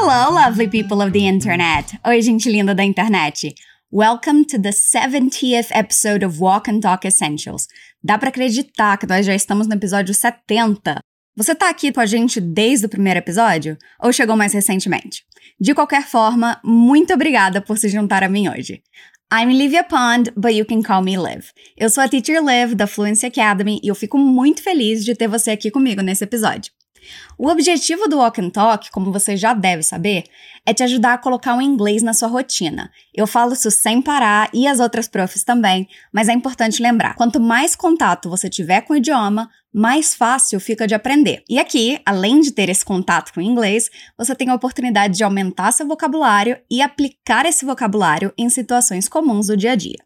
Hello, lovely people of the internet! Oi, gente linda da internet! Welcome to the 70th episode of Walk and Talk Essentials. Dá para acreditar que nós já estamos no episódio 70. Você tá aqui com a gente desde o primeiro episódio ou chegou mais recentemente? De qualquer forma, muito obrigada por se juntar a mim hoje. I'm Livia Pond, but you can call me Liv. Eu sou a Teacher Liv da Fluency Academy e eu fico muito feliz de ter você aqui comigo nesse episódio. O objetivo do Walk and Talk, como você já deve saber, é te ajudar a colocar o inglês na sua rotina. Eu falo isso sem parar e as outras profs também, mas é importante lembrar: quanto mais contato você tiver com o idioma, mais fácil fica de aprender. E aqui, além de ter esse contato com o inglês, você tem a oportunidade de aumentar seu vocabulário e aplicar esse vocabulário em situações comuns do dia a dia.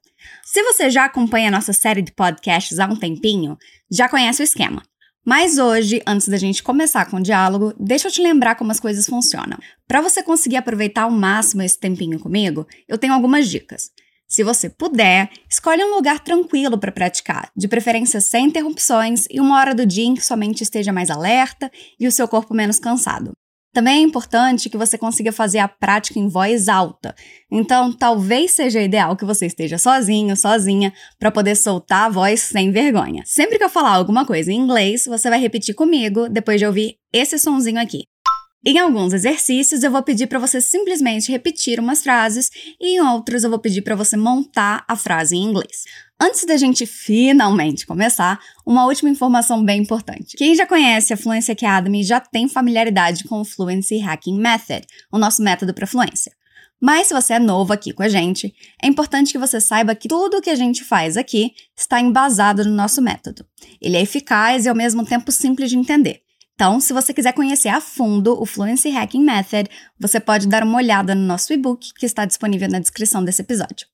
Se você já acompanha a nossa série de podcasts há um tempinho, já conhece o esquema. Mas hoje, antes da gente começar com o diálogo, deixa eu te lembrar como as coisas funcionam. Para você conseguir aproveitar ao máximo esse tempinho comigo, eu tenho algumas dicas. Se você puder, escolha um lugar tranquilo para praticar, de preferência sem interrupções e uma hora do dia em que sua mente esteja mais alerta e o seu corpo menos cansado. Também é importante que você consiga fazer a prática em voz alta. Então, talvez seja ideal que você esteja sozinho, sozinha, para poder soltar a voz sem vergonha. Sempre que eu falar alguma coisa em inglês, você vai repetir comigo depois de ouvir esse sonzinho aqui. Em alguns exercícios, eu vou pedir para você simplesmente repetir umas frases e em outros eu vou pedir para você montar a frase em inglês. Antes da gente finalmente começar, uma última informação bem importante. Quem já conhece a Fluency Academy já tem familiaridade com o Fluency Hacking Method, o nosso método para fluência. Mas se você é novo aqui com a gente, é importante que você saiba que tudo o que a gente faz aqui está embasado no nosso método. Ele é eficaz e ao mesmo tempo simples de entender. Então, se você quiser conhecer a fundo o Fluency Hacking Method, você pode dar uma olhada no nosso e-book que está disponível na descrição desse episódio.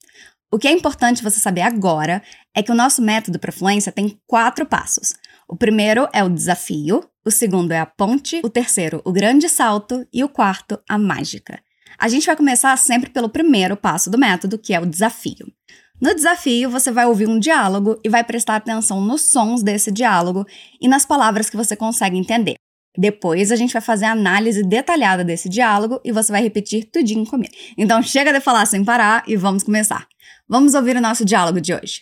O que é importante você saber agora é que o nosso método para fluência tem quatro passos. O primeiro é o desafio, o segundo é a ponte, o terceiro, o grande salto e o quarto, a mágica. A gente vai começar sempre pelo primeiro passo do método, que é o desafio. No desafio, você vai ouvir um diálogo e vai prestar atenção nos sons desse diálogo e nas palavras que você consegue entender. Depois a gente vai fazer a análise detalhada desse diálogo e você vai repetir tudinho comigo. Então chega de falar sem parar e vamos começar. Vamos ouvir o nosso diálogo de hoje.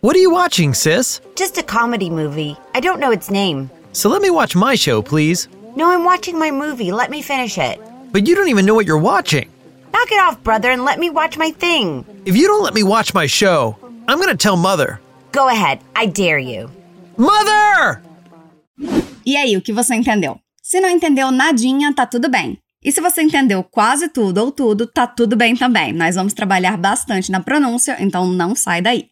What are you watching, sis? Just a comedy movie. I don't know its name. So let me watch my show, please. No, I'm watching my movie. Let me finish it. But you don't even know what you're watching. Knock it off, brother, and let me watch my thing. If you don't let me watch my show, I'm gonna tell Mother. Go ahead. I dare you. Mother! E aí, o que você entendeu? Se não entendeu nadinha, tá tudo bem. E se você entendeu quase tudo ou tudo, tá tudo bem também. Nós vamos trabalhar bastante na pronúncia, então não sai daí.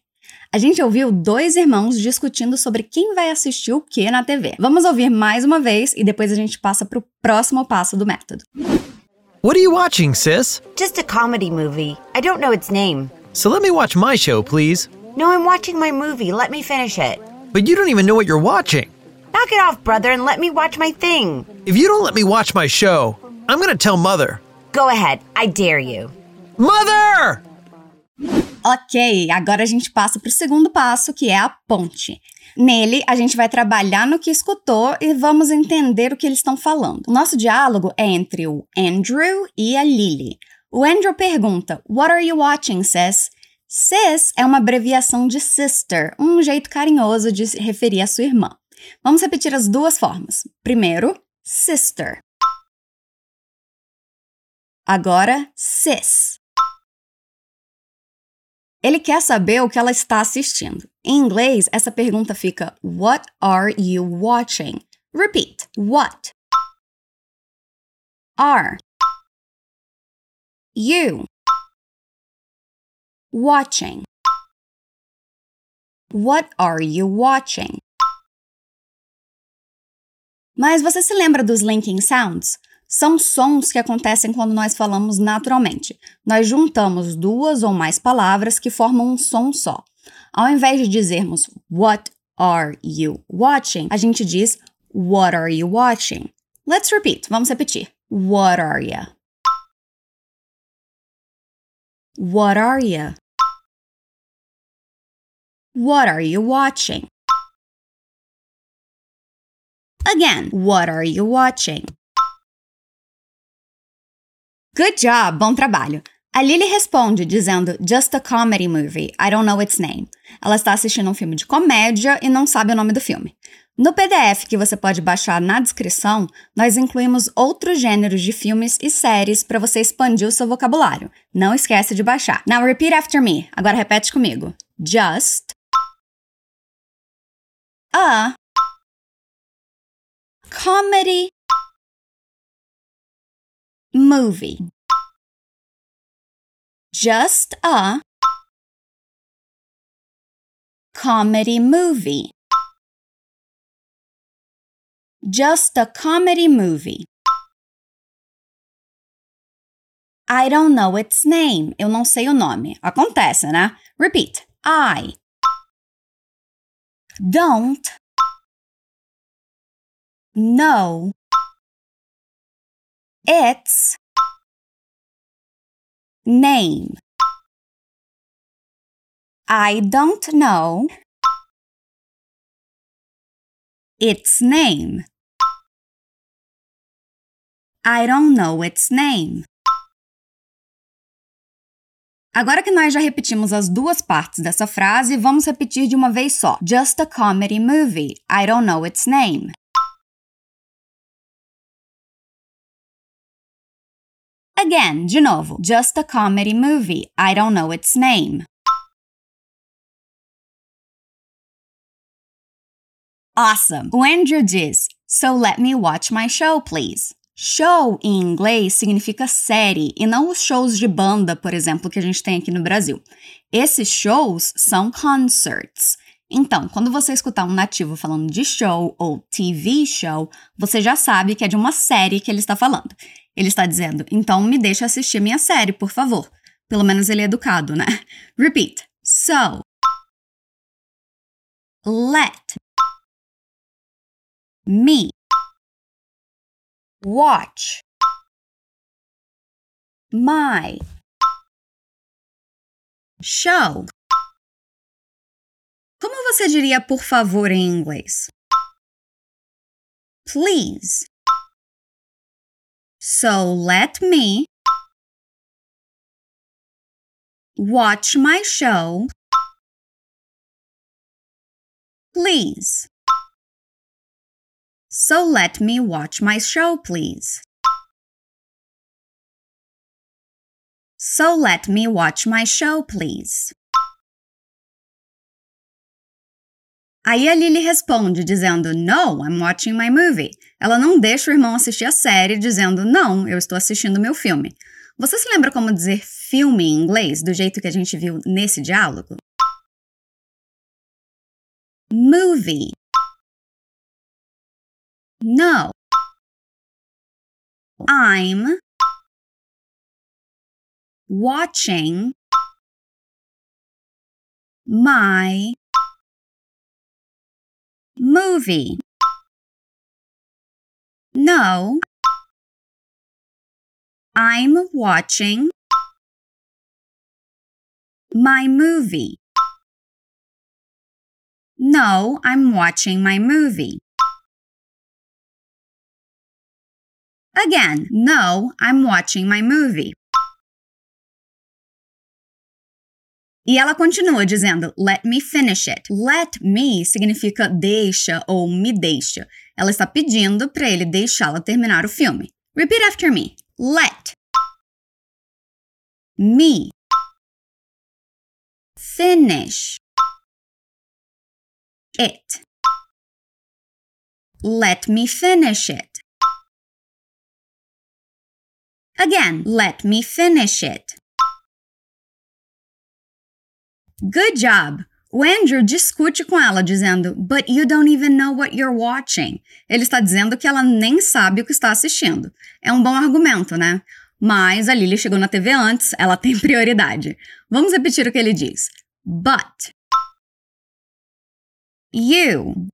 A gente ouviu dois irmãos discutindo sobre quem vai assistir o que na TV. Vamos ouvir mais uma vez e depois a gente passa pro próximo passo do método. What are you watching, sis? Just a comedy movie. I don't know its name. So let me watch my show, please. No, I'm watching my movie. Let me finish it. But you don't even know what you're watching. Knock it off, brother, and let me watch my thing. If you don't let me watch my show, I'm gonna tell Mother. Go ahead. I dare you. Mother! Ok, agora a gente passa para o segundo passo, que é a ponte. Nele, a gente vai trabalhar no que escutou e vamos entender o que eles estão falando. O nosso diálogo é entre o Andrew e a Lily. O Andrew pergunta: What are you watching, sis? Sis é uma abreviação de sister, um jeito carinhoso de se referir à sua irmã. Vamos repetir as duas formas. Primeiro, sister. Agora, sis. Ele quer saber o que ela está assistindo. Em inglês, essa pergunta fica What are you watching? Repeat. What are you watching? What are you watching? Mas você se lembra dos linking sounds? São sons que acontecem quando nós falamos naturalmente. Nós juntamos duas ou mais palavras que formam um som só. Ao invés de dizermos What are you watching? A gente diz What are you watching? Let's repeat. Vamos repetir. What are you? What are you? What are you watching? Again, what are you watching? Good job, bom trabalho. A Lily responde dizendo Just a comedy movie, I don't know its name. Ela está assistindo um filme de comédia e não sabe o nome do filme. No PDF que você pode baixar na descrição, nós incluímos outros gêneros de filmes e séries para você expandir o seu vocabulário. Não esquece de baixar. Now repeat after me. Agora repete comigo. Just a comedy movie. Just a comedy movie. Just a comedy movie. I don't know its name. Eu não sei o nome. Acontece, né? Repeat. I don't know its name. I don't know its name. I don't know its name. Agora que nós já repetimos as duas partes dessa frase, vamos repetir de uma vez só. Just a comedy movie. I don't know its name. Again, de novo. Just a comedy movie. I don't know its name. Awesome! O Andrew diz: So let me watch my show, please. Show em inglês significa série e não os shows de banda, por exemplo, que a gente tem aqui no Brasil. Esses shows são concerts. Então, quando você escutar um nativo falando de show ou TV show, você já sabe que é de uma série que ele está falando. Ele está dizendo, então me deixa assistir minha série, por favor. Pelo menos ele é educado, né? Repeat. So, let me watch my show. Como você diria por favor em inglês? Please. So let me watch my show. Please. So let me watch my show, please. So let me watch my show, please. Aí a Lily responde dizendo No, I'm watching my movie. Ela não deixa o irmão assistir a série dizendo Não, eu estou assistindo meu filme. Você se lembra como dizer filme em inglês do jeito que a gente viu nesse diálogo? Movie. No. I'm watching my movie. No, I'm watching my movie. No, I'm watching my movie. Again, no, I'm watching my movie. E ela continua dizendo, let me finish it. Let me significa deixa ou me deixa. Ela está pedindo para ele deixá-la terminar o filme. Repeat after me. Let me finish it. Let me finish it. Again, let me finish it. Good job! O Andrew discute com ela, dizendo, But you don't even know what you're watching. Ele está dizendo que ela nem sabe o que está assistindo. É um bom argumento, né? Mas a Lily chegou na TV antes, ela tem prioridade. Vamos repetir o que ele diz. But you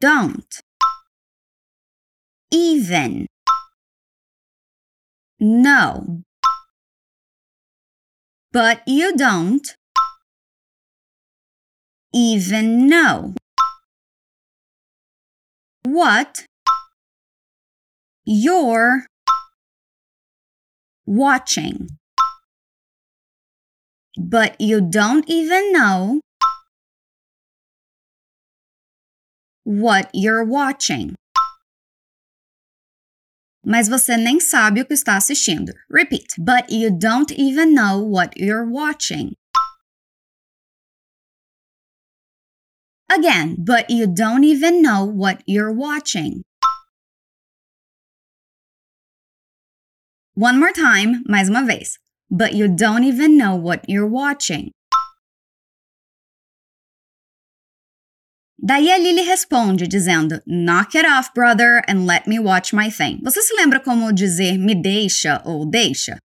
don't even know but you don't even know what you're watching. But you don't even know what you're watching. Mas você nem sabe o que está assistindo. Repeat. But you don't even know what you're watching. Again, but you don't even know what you're watching. One more time, mais uma vez. But you don't even know what you're watching. Daí a Lily responde dizendo: Knock it off, brother, and let me watch my thing. Você se lembra como dizer me deixa ou deixa?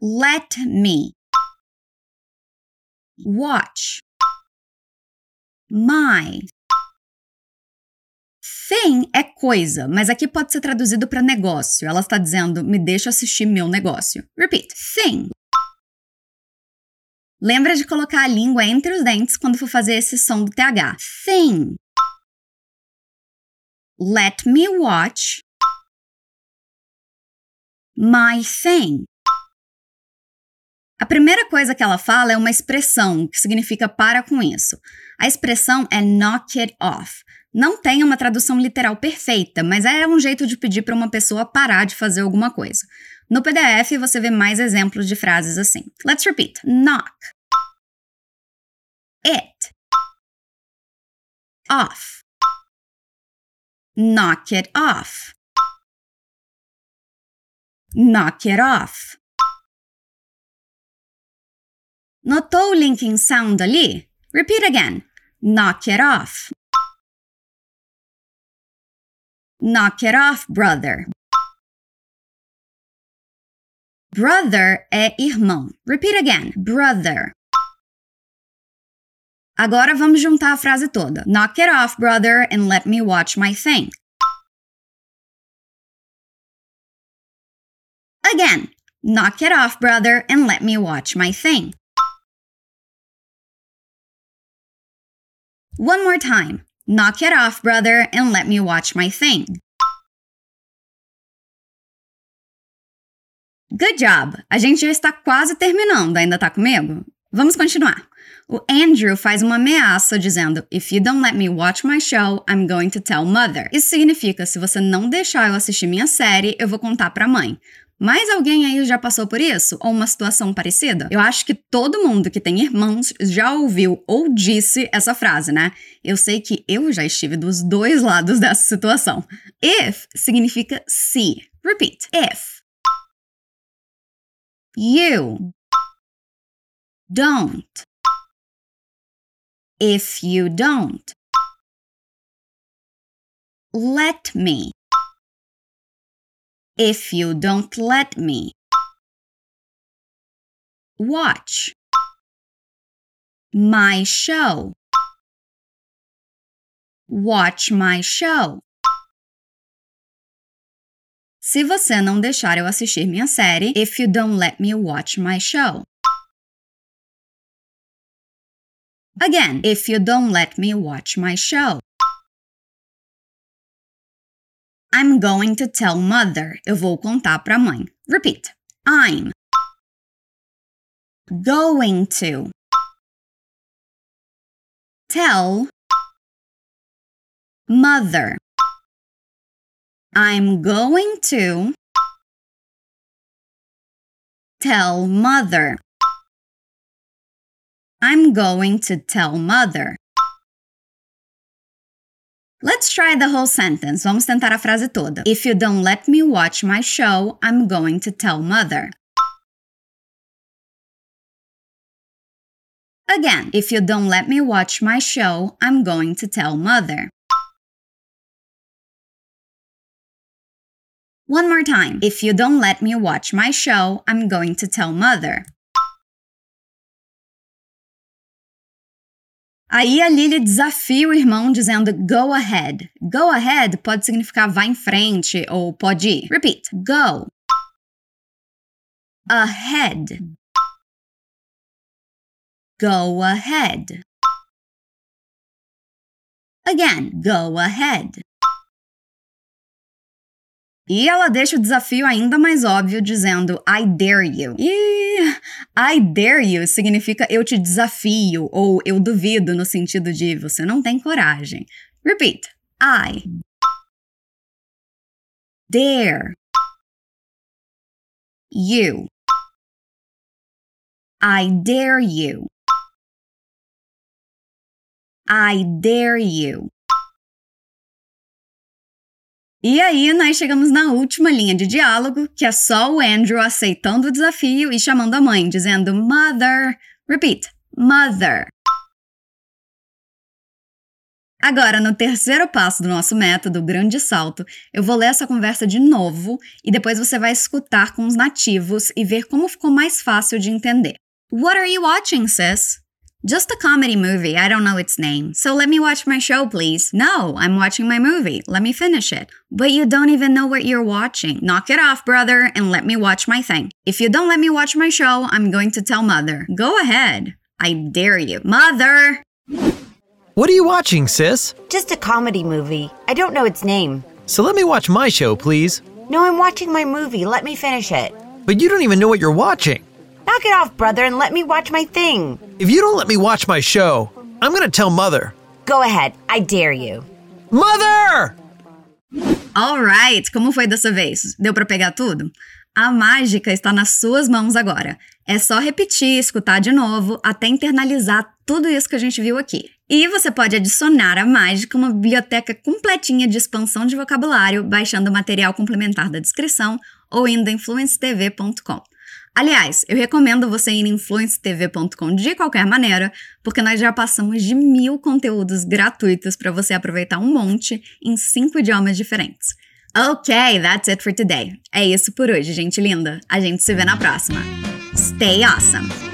Let me watch my thing é coisa, mas aqui pode ser traduzido para negócio. Ela está dizendo: me deixa assistir meu negócio. Repeat: thing Lembra de colocar a língua entre os dentes quando for fazer esse som do TH. Thing. Let me watch my thing. A primeira coisa que ela fala é uma expressão que significa para com isso. A expressão é knock it off. Não tem uma tradução literal perfeita, mas é um jeito de pedir para uma pessoa parar de fazer alguma coisa. No PDF você vê mais exemplos de frases assim. Let's repeat. Knock. It. Off. Knock it off. Knock it off. Notou o linking sound ali? Repeat again. Knock it off. Knock it off, brother. Brother é irmão. Repeat again. Brother. Agora vamos juntar a frase toda. Knock it off, brother, and let me watch my thing. Again. Knock it off, brother, and let me watch my thing. One more time. Knock it off, brother, and let me watch my thing. Good job! A gente já está quase terminando, ainda tá comigo? Vamos continuar. O Andrew faz uma ameaça dizendo: If you don't let me watch my show, I'm going to tell mother. Isso significa: se você não deixar eu assistir minha série, eu vou contar pra mãe. Mais alguém aí já passou por isso? Ou uma situação parecida? Eu acho que todo mundo que tem irmãos já ouviu ou disse essa frase, né? Eu sei que eu já estive dos dois lados dessa situação. If significa se. Repeat. If. You don't. If you don't. Let me if you don't let me. Watch my show. Watch my show. Se você não deixar eu assistir minha série, if you don't let me watch my show. Again, if you don't let me watch my show. I'm going to tell mother. Eu vou contar para mãe. Repeat. I'm going to tell mother. I'm going to tell mother. I'm going to tell mother. Let's try the whole sentence. Vamos tentar a frase toda. If you don't let me watch my show, I'm going to tell mother. Again, if you don't let me watch my show, I'm going to tell mother. One more time. If you don't let me watch my show, I'm going to tell mother. Aí a Lily desafia o irmão dizendo go ahead. Go ahead pode significar vá em frente ou pode ir. Repeat. Go. Ahead. Go ahead. Again, go ahead. E ela deixa o desafio ainda mais óbvio, dizendo I dare you. E I dare you significa eu te desafio ou eu duvido no sentido de você não tem coragem. Repeat. I dare you. I dare you. I dare you. E aí, nós chegamos na última linha de diálogo, que é só o Andrew aceitando o desafio e chamando a mãe, dizendo Mother. Repeat: Mother. Agora, no terceiro passo do nosso método, Grande Salto, eu vou ler essa conversa de novo e depois você vai escutar com os nativos e ver como ficou mais fácil de entender. What are you watching, sis? Just a comedy movie. I don't know its name. So let me watch my show, please. No, I'm watching my movie. Let me finish it. But you don't even know what you're watching. Knock it off, brother, and let me watch my thing. If you don't let me watch my show, I'm going to tell mother. Go ahead. I dare you. Mother! What are you watching, sis? Just a comedy movie. I don't know its name. So let me watch my show, please. No, I'm watching my movie. Let me finish it. But you don't even know what you're watching. Knock it off, brother, and let me watch my thing. If you don't let me watch my show, I'm gonna tell Mother. Go ahead. I dare you. Mother! Alright, como foi dessa vez? Deu para pegar tudo? A mágica está nas suas mãos agora. É só repetir, escutar de novo, até internalizar tudo isso que a gente viu aqui. E você pode adicionar à mágica uma biblioteca completinha de expansão de vocabulário, baixando o material complementar da descrição ou indo em influencetv.com. Aliás, eu recomendo você ir em influencetv.com de qualquer maneira, porque nós já passamos de mil conteúdos gratuitos para você aproveitar um monte em cinco idiomas diferentes. Ok, that's it for today. É isso por hoje, gente linda. A gente se vê na próxima. Stay awesome!